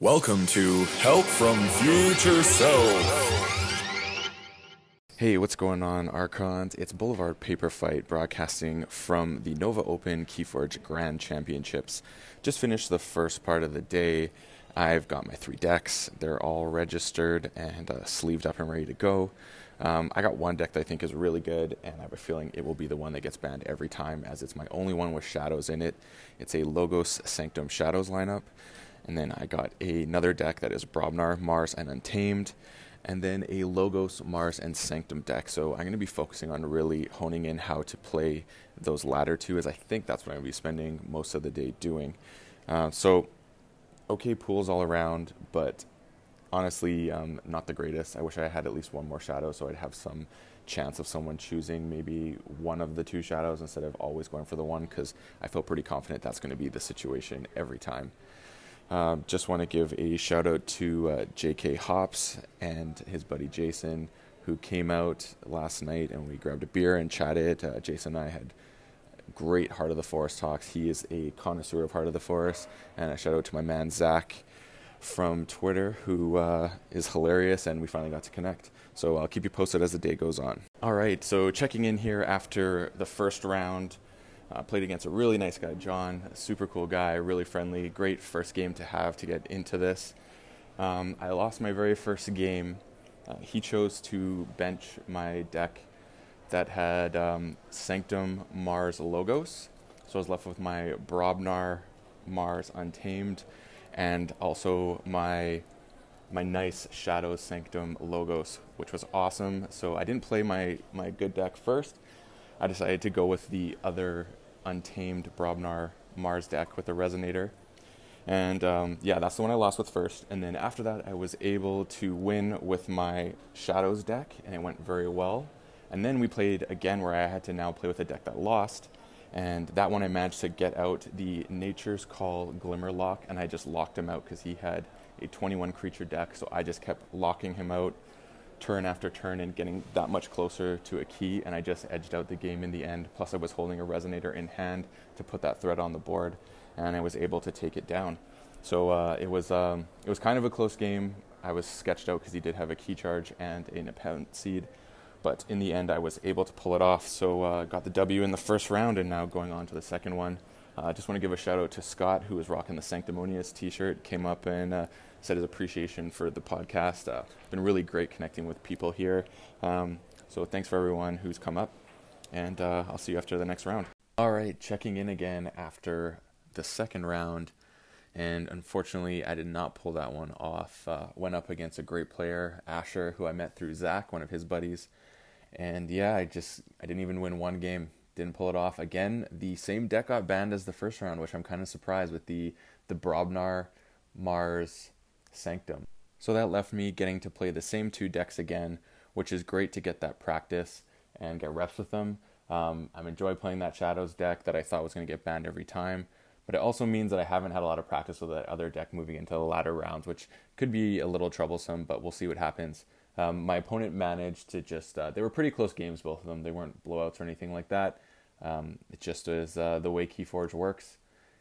Welcome to Help from Future Self. Hey, what's going on, Archons? It's Boulevard Paper Fight broadcasting from the Nova Open Keyforge Grand Championships. Just finished the first part of the day. I've got my three decks. They're all registered and uh, sleeved up and ready to go. Um, I got one deck that I think is really good, and I have a feeling it will be the one that gets banned every time, as it's my only one with shadows in it. It's a Logos Sanctum Shadows lineup. And then I got another deck that is Brobnar, Mars, and Untamed. And then a Logos, Mars, and Sanctum deck. So I'm going to be focusing on really honing in how to play those latter two, as I think that's what I'm going to be spending most of the day doing. Uh, so, okay pools all around, but honestly, um, not the greatest. I wish I had at least one more shadow so I'd have some chance of someone choosing maybe one of the two shadows instead of always going for the one because I feel pretty confident that's going to be the situation every time. Um, just want to give a shout out to uh, J.K. Hops and his buddy Jason, who came out last night and we grabbed a beer and chatted. Uh, Jason and I had great Heart of the Forest talks. He is a connoisseur of Heart of the Forest. And a shout out to my man Zach from Twitter, who uh, is hilarious, and we finally got to connect. So I'll keep you posted as the day goes on. All right, so checking in here after the first round. Uh, played against a really nice guy, John, super cool guy, really friendly, great first game to have to get into this. Um, I lost my very first game. Uh, he chose to bench my deck that had um, Sanctum Mars Logos. So I was left with my Brobnar Mars Untamed and also my my nice Shadow Sanctum Logos, which was awesome. So I didn't play my, my good deck first. I decided to go with the other untamed Brobnar Mars deck with a resonator. And um, yeah, that's the one I lost with first. And then after that, I was able to win with my Shadows deck, and it went very well. And then we played again where I had to now play with a deck that lost. And that one I managed to get out the Nature's Call Glimmerlock, and I just locked him out because he had a 21 creature deck. So I just kept locking him out turn after turn and getting that much closer to a key, and I just edged out the game in the end. Plus, I was holding a resonator in hand to put that threat on the board, and I was able to take it down. So uh, it was um, it was kind of a close game. I was sketched out because he did have a key charge and an appellant seed, but in the end, I was able to pull it off. So uh, got the W in the first round, and now going on to the second one. Uh, I uh, just want to give a shout out to Scott, who was rocking the Sanctimonious T-shirt. Came up and uh, said his appreciation for the podcast. Uh, been really great connecting with people here. Um, so thanks for everyone who's come up, and uh, I'll see you after the next round. All right, checking in again after the second round, and unfortunately, I did not pull that one off. Uh, went up against a great player, Asher, who I met through Zach, one of his buddies, and yeah, I just I didn't even win one game. Didn't pull it off again. The same deck got banned as the first round, which I'm kind of surprised with the the Brobnar Mars Sanctum. So that left me getting to play the same two decks again, which is great to get that practice and get reps with them. Um, I'm enjoy playing that Shadows deck that I thought was going to get banned every time, but it also means that I haven't had a lot of practice with that other deck moving into the latter rounds, which could be a little troublesome, but we'll see what happens. Um, my opponent managed to just, uh, they were pretty close games, both of them. They weren't blowouts or anything like that. Um, it just is uh, the way Keyforge works.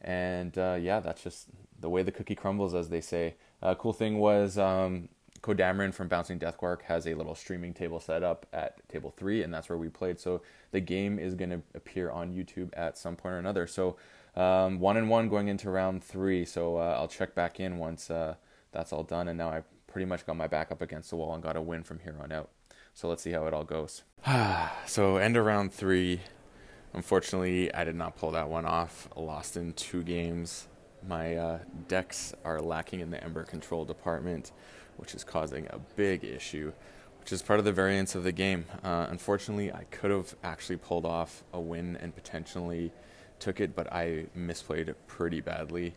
And uh, yeah, that's just the way the cookie crumbles, as they say. Uh, cool thing was um, Kodamarin from Bouncing Deathquark has a little streaming table set up at table three, and that's where we played. So the game is going to appear on YouTube at some point or another. So um, one and one going into round three. So uh, I'll check back in once uh, that's all done. And now I pretty much got my back up against the wall and got a win from here on out. So let's see how it all goes. so end of round three. Unfortunately, I did not pull that one off. Lost in two games my uh, decks are lacking in the Ember control department, which is causing a big issue, which is part of the variance of the game. Uh, unfortunately, I could have actually pulled off a win and potentially took it, but I misplayed it pretty badly.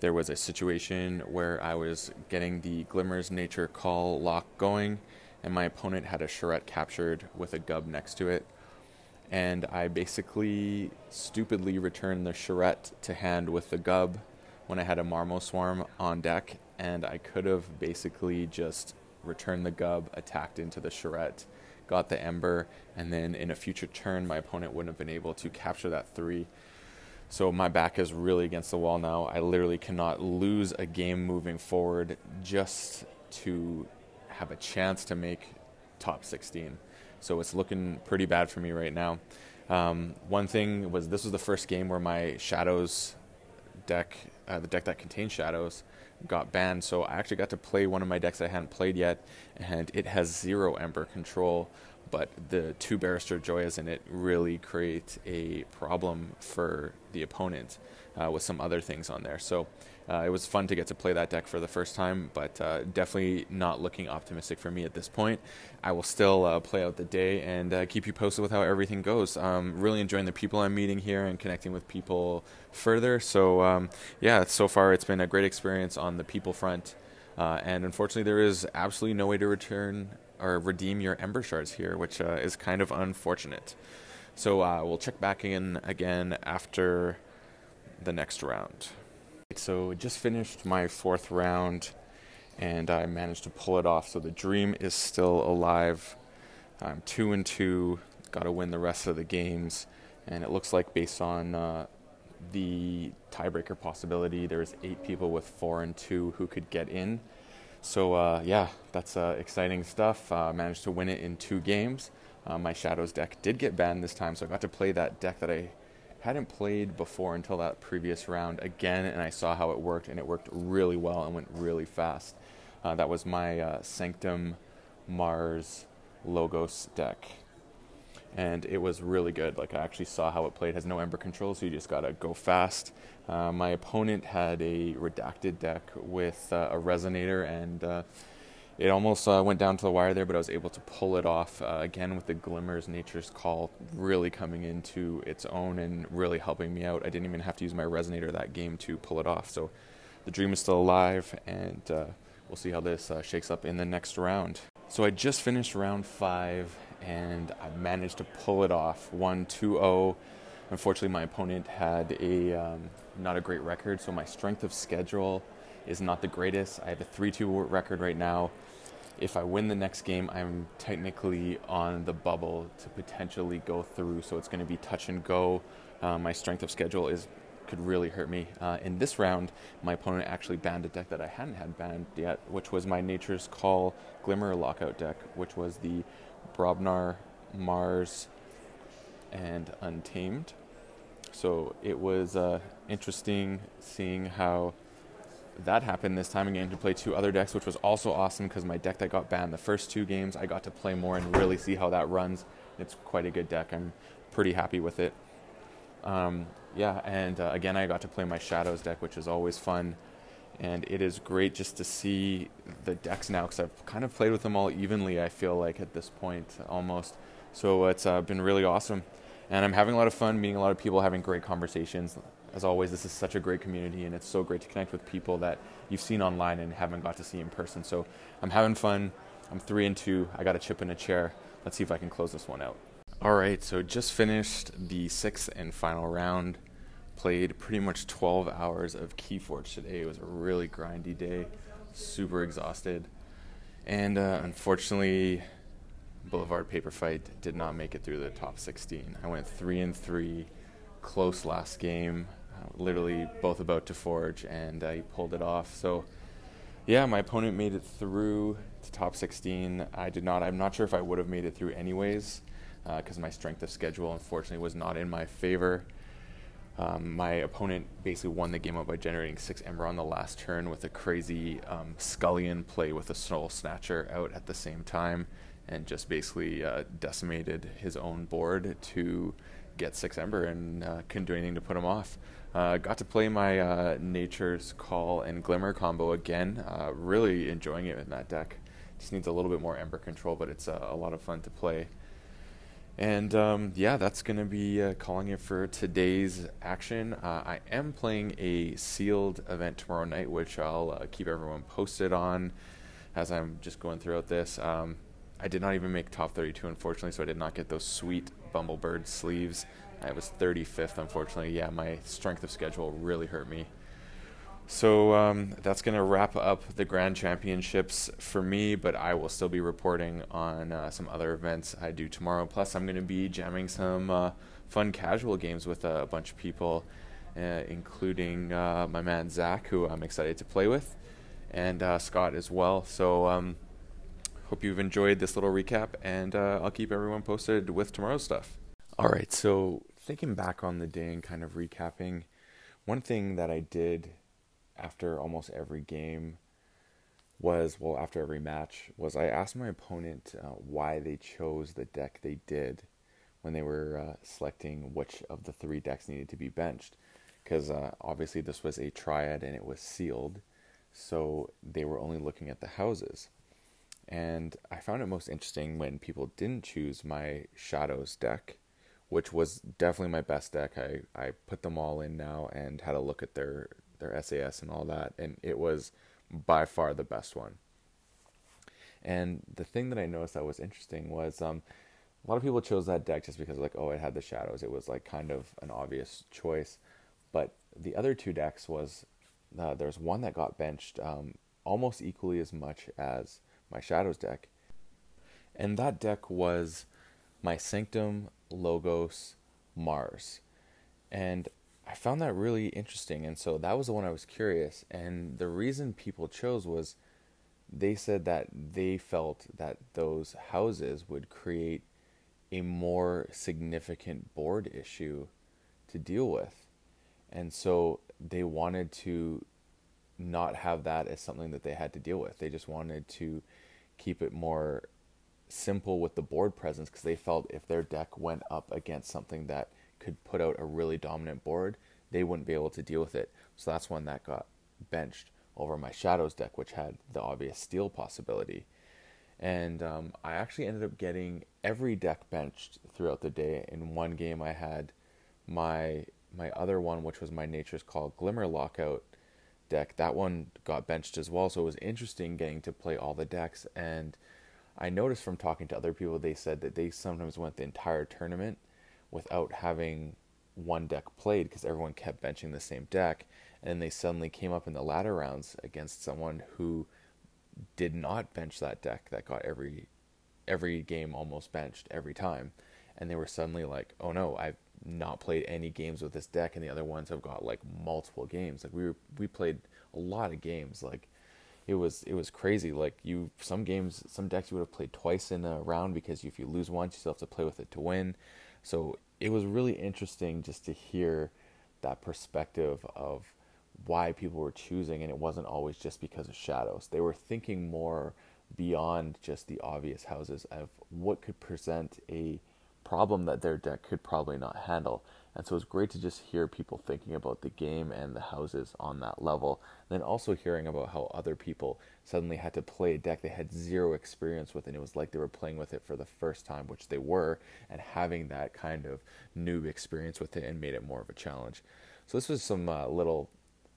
There was a situation where I was getting the Glimmer's Nature Call lock going, and my opponent had a Charette captured with a gub next to it and I basically stupidly returned the Charette to hand with the gub when I had a Marmoswarm on deck, and I could have basically just returned the gub, attacked into the Charette, got the ember, and then in a future turn, my opponent wouldn't have been able to capture that three. So my back is really against the wall now. I literally cannot lose a game moving forward just to have a chance to make top 16. So it's looking pretty bad for me right now. Um, one thing was this was the first game where my shadows deck, uh, the deck that contains shadows, got banned. So I actually got to play one of my decks I hadn't played yet, and it has zero Ember control. But the two Barrister Joyas in it really create a problem for the opponent uh, with some other things on there. So uh, it was fun to get to play that deck for the first time, but uh, definitely not looking optimistic for me at this point. I will still uh, play out the day and uh, keep you posted with how everything goes. Um, really enjoying the people I'm meeting here and connecting with people further. So, um, yeah, so far it's been a great experience on the people front. Uh, and unfortunately, there is absolutely no way to return or redeem your Ember Shards here, which uh, is kind of unfortunate. So, we'll check back in again after the next round. So just finished my fourth round and I managed to pull it off. So the dream is still alive. I'm two and two, got to win the rest of the games. And it looks like based on uh, the tiebreaker possibility, there's eight people with four and two who could get in. So uh, yeah, that's uh, exciting stuff. Uh, managed to win it in two games. Uh, my Shadows deck did get banned this time, so I got to play that deck that I hadn't played before until that previous round again, and I saw how it worked, and it worked really well and went really fast. Uh, that was my uh, Sanctum Mars Logos deck. And it was really good. Like, I actually saw how it played. It has no Ember control, so you just gotta go fast. Uh, my opponent had a redacted deck with uh, a Resonator and uh, it almost uh, went down to the wire there, but I was able to pull it off uh, again with the Glimmers Nature's Call really coming into its own and really helping me out. I didn't even have to use my resonator that game to pull it off. So the dream is still alive, and uh, we'll see how this shakes up in the next round. So I just finished round five, and I managed to pull it off 1 2 0. Unfortunately, my opponent had a um, not a great record, so my strength of schedule is not the greatest. I have a 3 2 record right now if I win the next game, I'm technically on the bubble to potentially go through. So it's going to be touch and go. Uh, my strength of schedule is could really hurt me. Uh, in this round, my opponent actually banned a deck that I hadn't had banned yet, which was my Nature's Call Glimmer Lockout deck, which was the Brobnar, Mars, and Untamed. So it was uh, interesting seeing how that happened this time again to play two other decks, which was also awesome because my deck that got banned the first two games, I got to play more and really see how that runs. It's quite a good deck. I'm pretty happy with it. Um, yeah, and uh, again, I got to play my Shadows deck, which is always fun. And it is great just to see the decks now because I've kind of played with them all evenly, I feel like, at this point almost. So it's uh, been really awesome. And I'm having a lot of fun meeting a lot of people, having great conversations as always, this is such a great community, and it's so great to connect with people that you've seen online and haven't got to see in person. So I'm having fun. I'm three and two. I got a chip in a chair. Let's see if I can close this one out. All right, so just finished the sixth and final round. Played pretty much 12 hours of Keyforge today. It was a really grindy day. Super exhausted, and uh, unfortunately, Boulevard Paper Fight did not make it through the top 16. I went three and three, close last game literally both about to forge, and uh, he pulled it off. So, yeah, my opponent made it through to top 16. I did not. I'm not sure if I would have made it through anyways, because uh, my strength of schedule unfortunately was not in my favor. Um, my opponent basically won the game up by generating six Ember on the last turn with a crazy um, Scullion play with a Soul Snatcher out at the same time, and just basically uh, decimated his own board to get six Ember and uh, couldn't do anything to put him off. Uh, got to play my uh, Nature's Call and Glimmer combo again. Uh, really enjoying it in that deck. Just needs a little bit more Ember control, but it's a lot of fun to play. And um, yeah, that's going to be uh, calling it for today's action. Uh, I am playing a sealed event tomorrow night, which I'll keep everyone posted on as I'm just going throughout this. Um, I did not even make top 32, unfortunately, so I did not get those sweet Bumblebird sleeves. I was 35th, unfortunately. Yeah, my strength of schedule really hurt me. So um, that's going to wrap up the Grand Championships for me, but I will still be reporting on uh, some other events I do tomorrow. Plus, I'm going to be jamming some uh, fun casual games with a bunch of people uh, including uh, my man Zach, who I'm excited to play with, and uh, Scott as well. So, um, hope you've enjoyed this little recap, and uh, I'll keep everyone posted with tomorrow's stuff. All right, so thinking back on the day and kind of recapping, one thing that I did after almost every game was well after every match was I asked my opponent uh, why they chose the deck they did when they were uh, selecting which of the three decks needed to be benched. Because uh, obviously this was a triad and it was sealed so they were only looking at the houses. And I found it most interesting when people didn't choose my shadows deck which was definitely my best deck. I, I put them all in now and had a look at their their SAS and all that and it was by far the best one. And the thing that I noticed that was interesting was um, a lot of people chose that deck just because like oh it had the shadows. It was like kind of an obvious choice. But the other two decks was uh, there's one that got benched um, almost equally as much as my shadows deck, and that deck was my Sanctum Logos Mars, and I found that really interesting, and so that was the one I was curious. And the reason people chose was they said that they felt that those houses would create a more significant board issue to deal with. And so they wanted to not have that as something that they had to deal with. They just wanted to keep it more simple with the board presence because they felt if their deck went up against something that could put out a really dominant board, they wouldn't be able to deal with it. So that's one that got benched over my Shadows deck, which had the obvious steal possibility. And um, I actually ended up getting every deck benched throughout the day. In one game, I had my my other one, which was my Nature's Call Glimmer Lockout deck. That one got benched as well. So it was interesting getting to play all the decks. And I noticed from talking to other people, they said that they sometimes went the entire tournament without having one deck played because everyone kept benching the same deck, and they suddenly came up in the latter rounds against someone who did not bench that deck that got every every game almost benched every time, and they were suddenly like, "Oh no, I've not played any games with this deck, and the other ones have got like multiple games. Like we were, we played a lot of games. Like it was it was crazy. Like you some games, some decks you would have played twice in a round because if you lose once, you still have to play with it to win. So it was really interesting just to hear that perspective of why people were choosing, and it wasn't always just because of shadows. They were thinking more beyond just the obvious houses of what could present a problem that their deck could probably not handle. And so it's great to just hear people thinking about the game and the houses on that level. And then also hearing about how other people suddenly had to play a deck they had zero experience with, and it was like they were playing with it for the first time, which they were, and having that kind of noob experience with it and made it more of a challenge. So this was some uh, little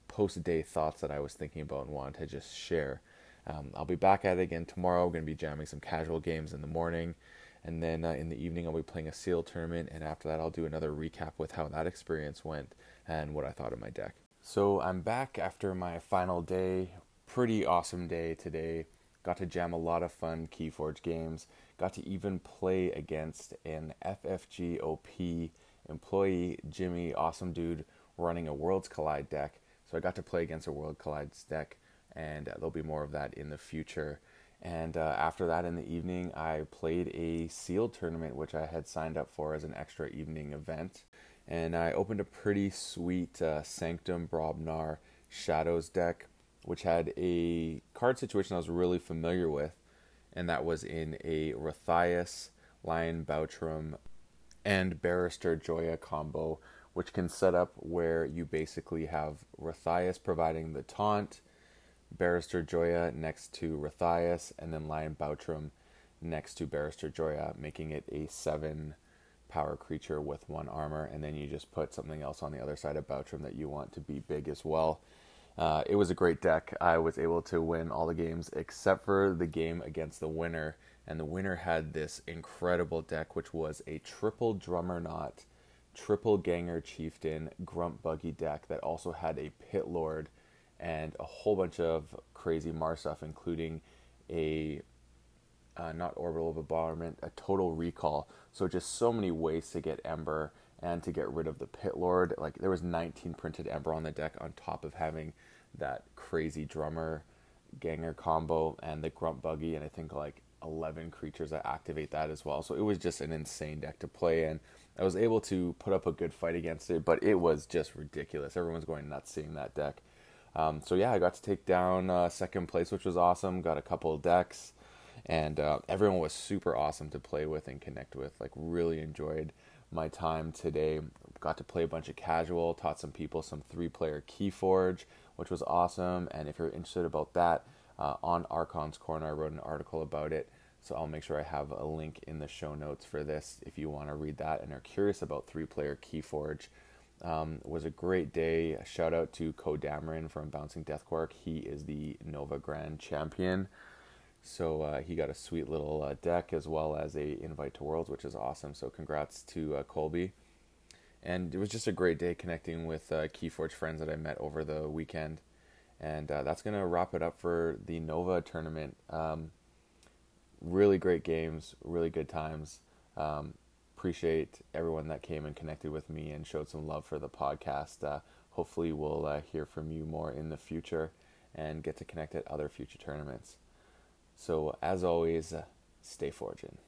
post-day thoughts that I was thinking about and wanted to just share. Um, I'll be back at it again tomorrow. Going to be jamming some casual games in the morning. And then uh, in the evening, I'll be playing a seal tournament. And after that, I'll do another recap with how that experience went and what I thought of my deck. So I'm back after my final day. Pretty awesome day today. Got to jam a lot of fun Keyforge games. Got to even play against an FFGOP employee, Jimmy, awesome dude, running a Worlds Collide deck. So I got to play against a World Collides deck, and uh, there'll be more of that in the future. And uh, after that, in the evening, I played a sealed tournament, which I had signed up for as an extra evening event. And I opened a pretty sweet uh, Sanctum Brobnar Shadows deck, which had a card situation I was really familiar with, and that was in a Rathias, Lion Bautrem, and Barrister Joya combo, which can set up where you basically have Rathias providing the taunt Barrister Joya next to Rathias, and then Lion Bautrem next to Barrister Joya, making it a seven power creature with one armor, and then you just put something else on the other side of Bautrem that you want to be big as well. Uh, it was a great deck. I was able to win all the games except for the game against the winner, and the winner had this incredible deck, which was a triple Drummernaut, triple Ganger Chieftain, grump Buggy deck that also had a Pit Lord and a whole bunch of crazy Mars stuff, including a uh, not orbital bombardment, a total recall. So just so many ways to get Ember and to get rid of the Pit Lord. Like there was 19 printed Ember on the deck on top of having that crazy drummer ganger combo and the grunt buggy and I think like 11 creatures that activate that as well. So it was just an insane deck to play and I was able to put up a good fight against it, but it was just ridiculous. Everyone's going nuts seeing that deck. Um, so yeah, I got to take down uh, second place, which was awesome. Got a couple of decks, and uh, everyone was super awesome to play with and connect with. Like really enjoyed my time today. Got to play a bunch of casual, taught some people some three-player Keyforge, which was awesome. And if you're interested about that, uh, on Archon's Corner, I wrote an article about it. So I'll make sure I have a link in the show notes for this if you want to read that and are curious about three-player Keyforge. Um, was a great day. A shout out to Co Dameron from Bouncing Deathquark. He is the Nova Grand Champion. So uh, he got a sweet little uh, deck as well as a invite to Worlds, which is awesome. So congrats to uh, Colby. And it was just a great day connecting with uh, Keyforge friends that I met over the weekend. And uh, that's gonna wrap it up for the Nova tournament. Um, really great games, really good times. Um, appreciate everyone that came and connected with me and showed some love for the podcast. Uh, hopefully, we'll uh, hear from you more in the future and get to connect at other future tournaments. So, as always, uh, stay forging.